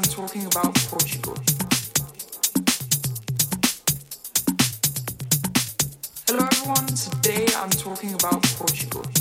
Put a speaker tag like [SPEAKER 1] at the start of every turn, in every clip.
[SPEAKER 1] I'm talking about Portugal. Hello everyone, today I'm talking about Portugal.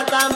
[SPEAKER 1] Mata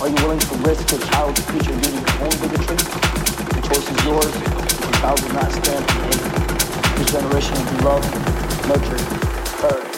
[SPEAKER 1] Are you willing to
[SPEAKER 2] risk
[SPEAKER 3] your child's future due to your own bigotry? The choice is yours, Your child will not stand for hate. This generation will be loved, nurtured, heard.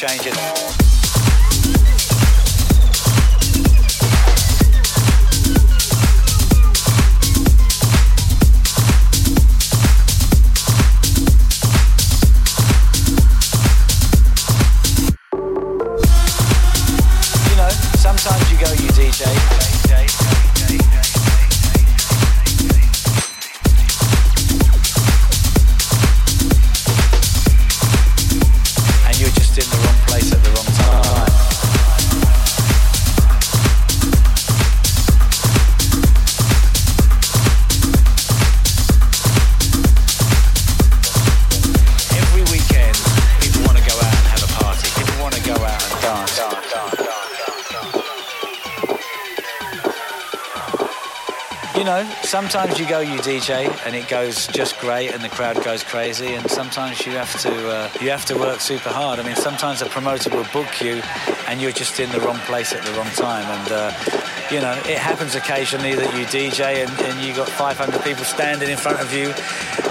[SPEAKER 3] change it. sometimes you go, you DJ, and it goes just great, and the crowd goes crazy. And sometimes you have to uh, you have to work super hard. I mean, sometimes a promoter will book you, and you're just in the wrong place at the wrong time. And uh, you know, it happens occasionally that you DJ and, and you got 500 people standing in front of you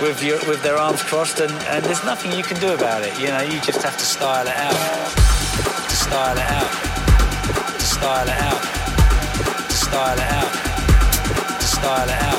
[SPEAKER 3] with your, with their arms crossed, and, and there's nothing you can do about it. You know, you just have to style it out, to style it out, to style it out, to style it out, to style it out.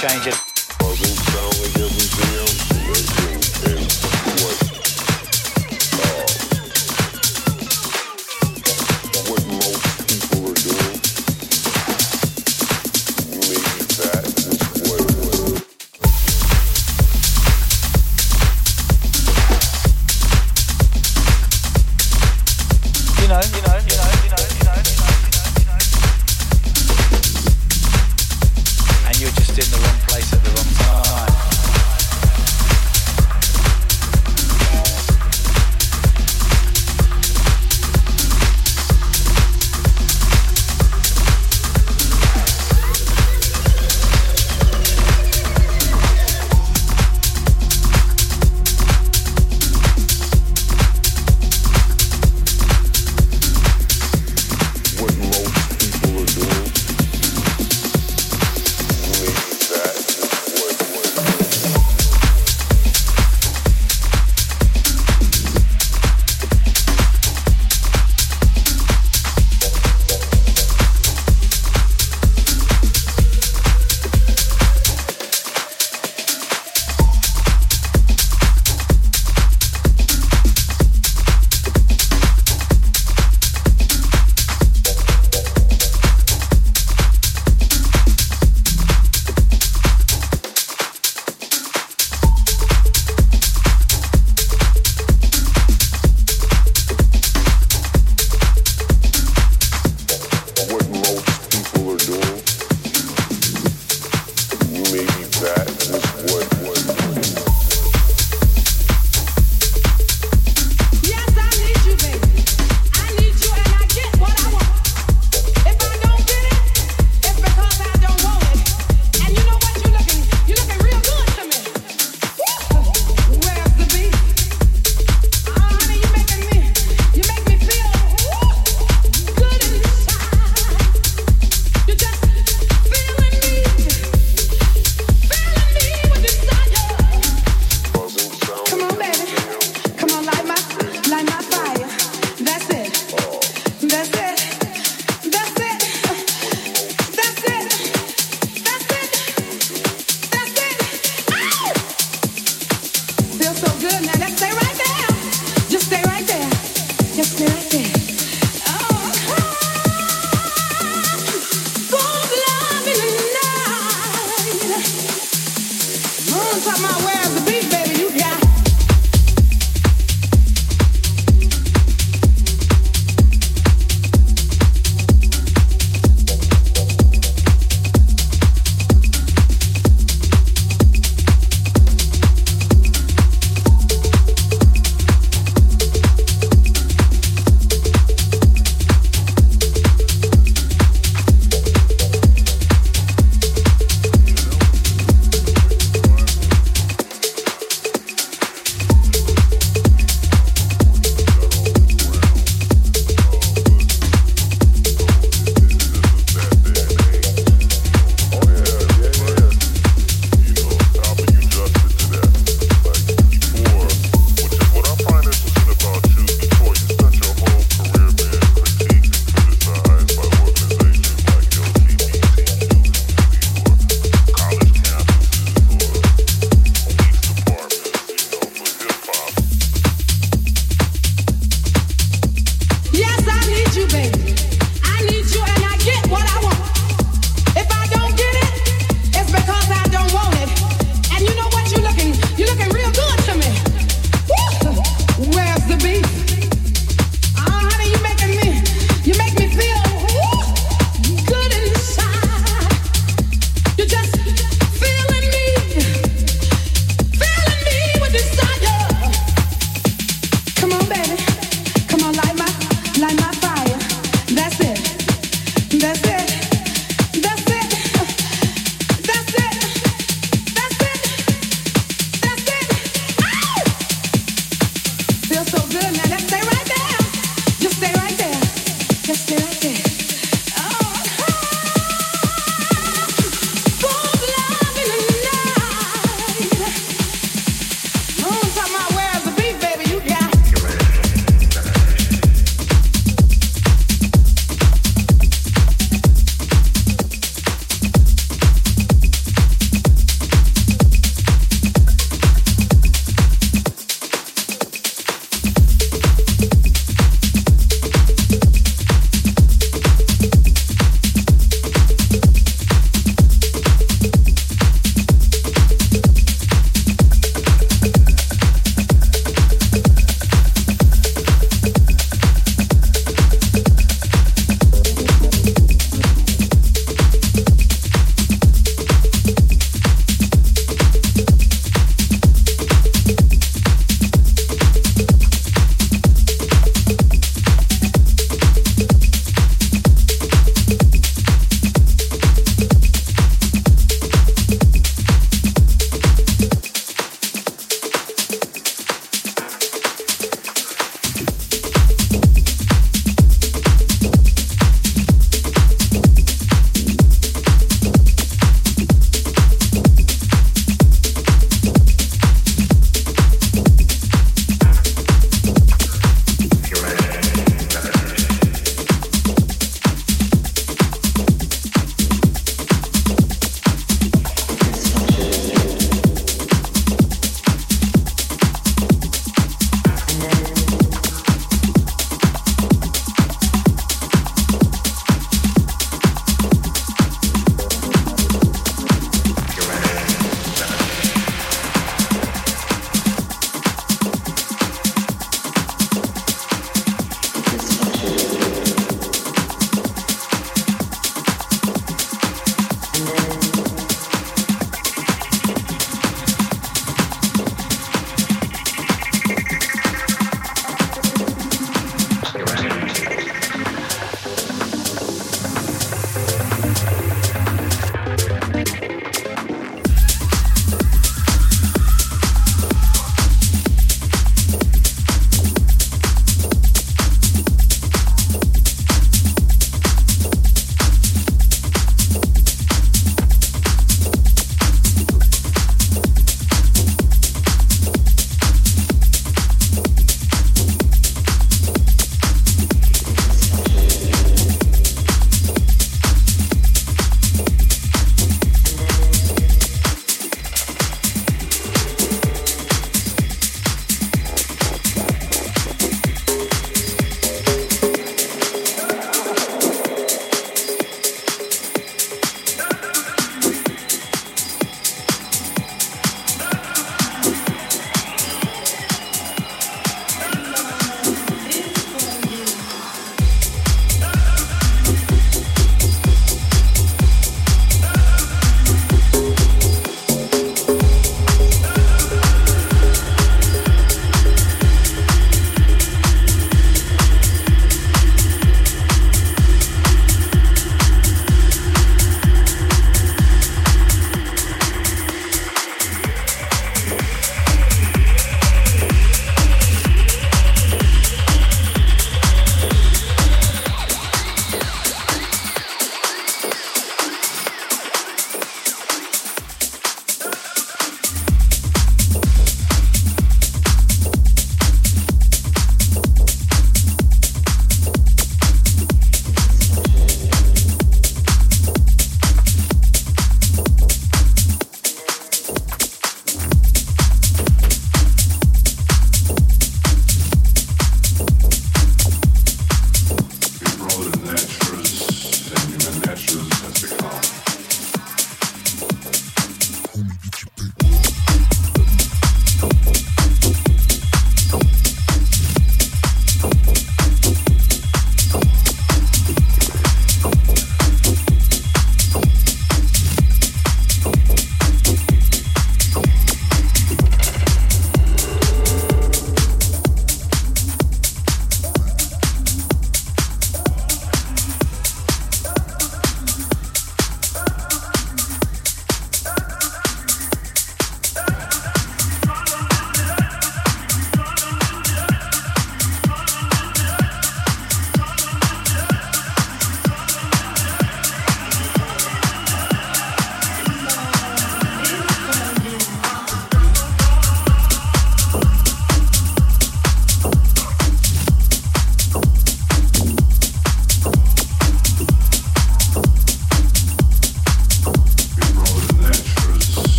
[SPEAKER 3] change it.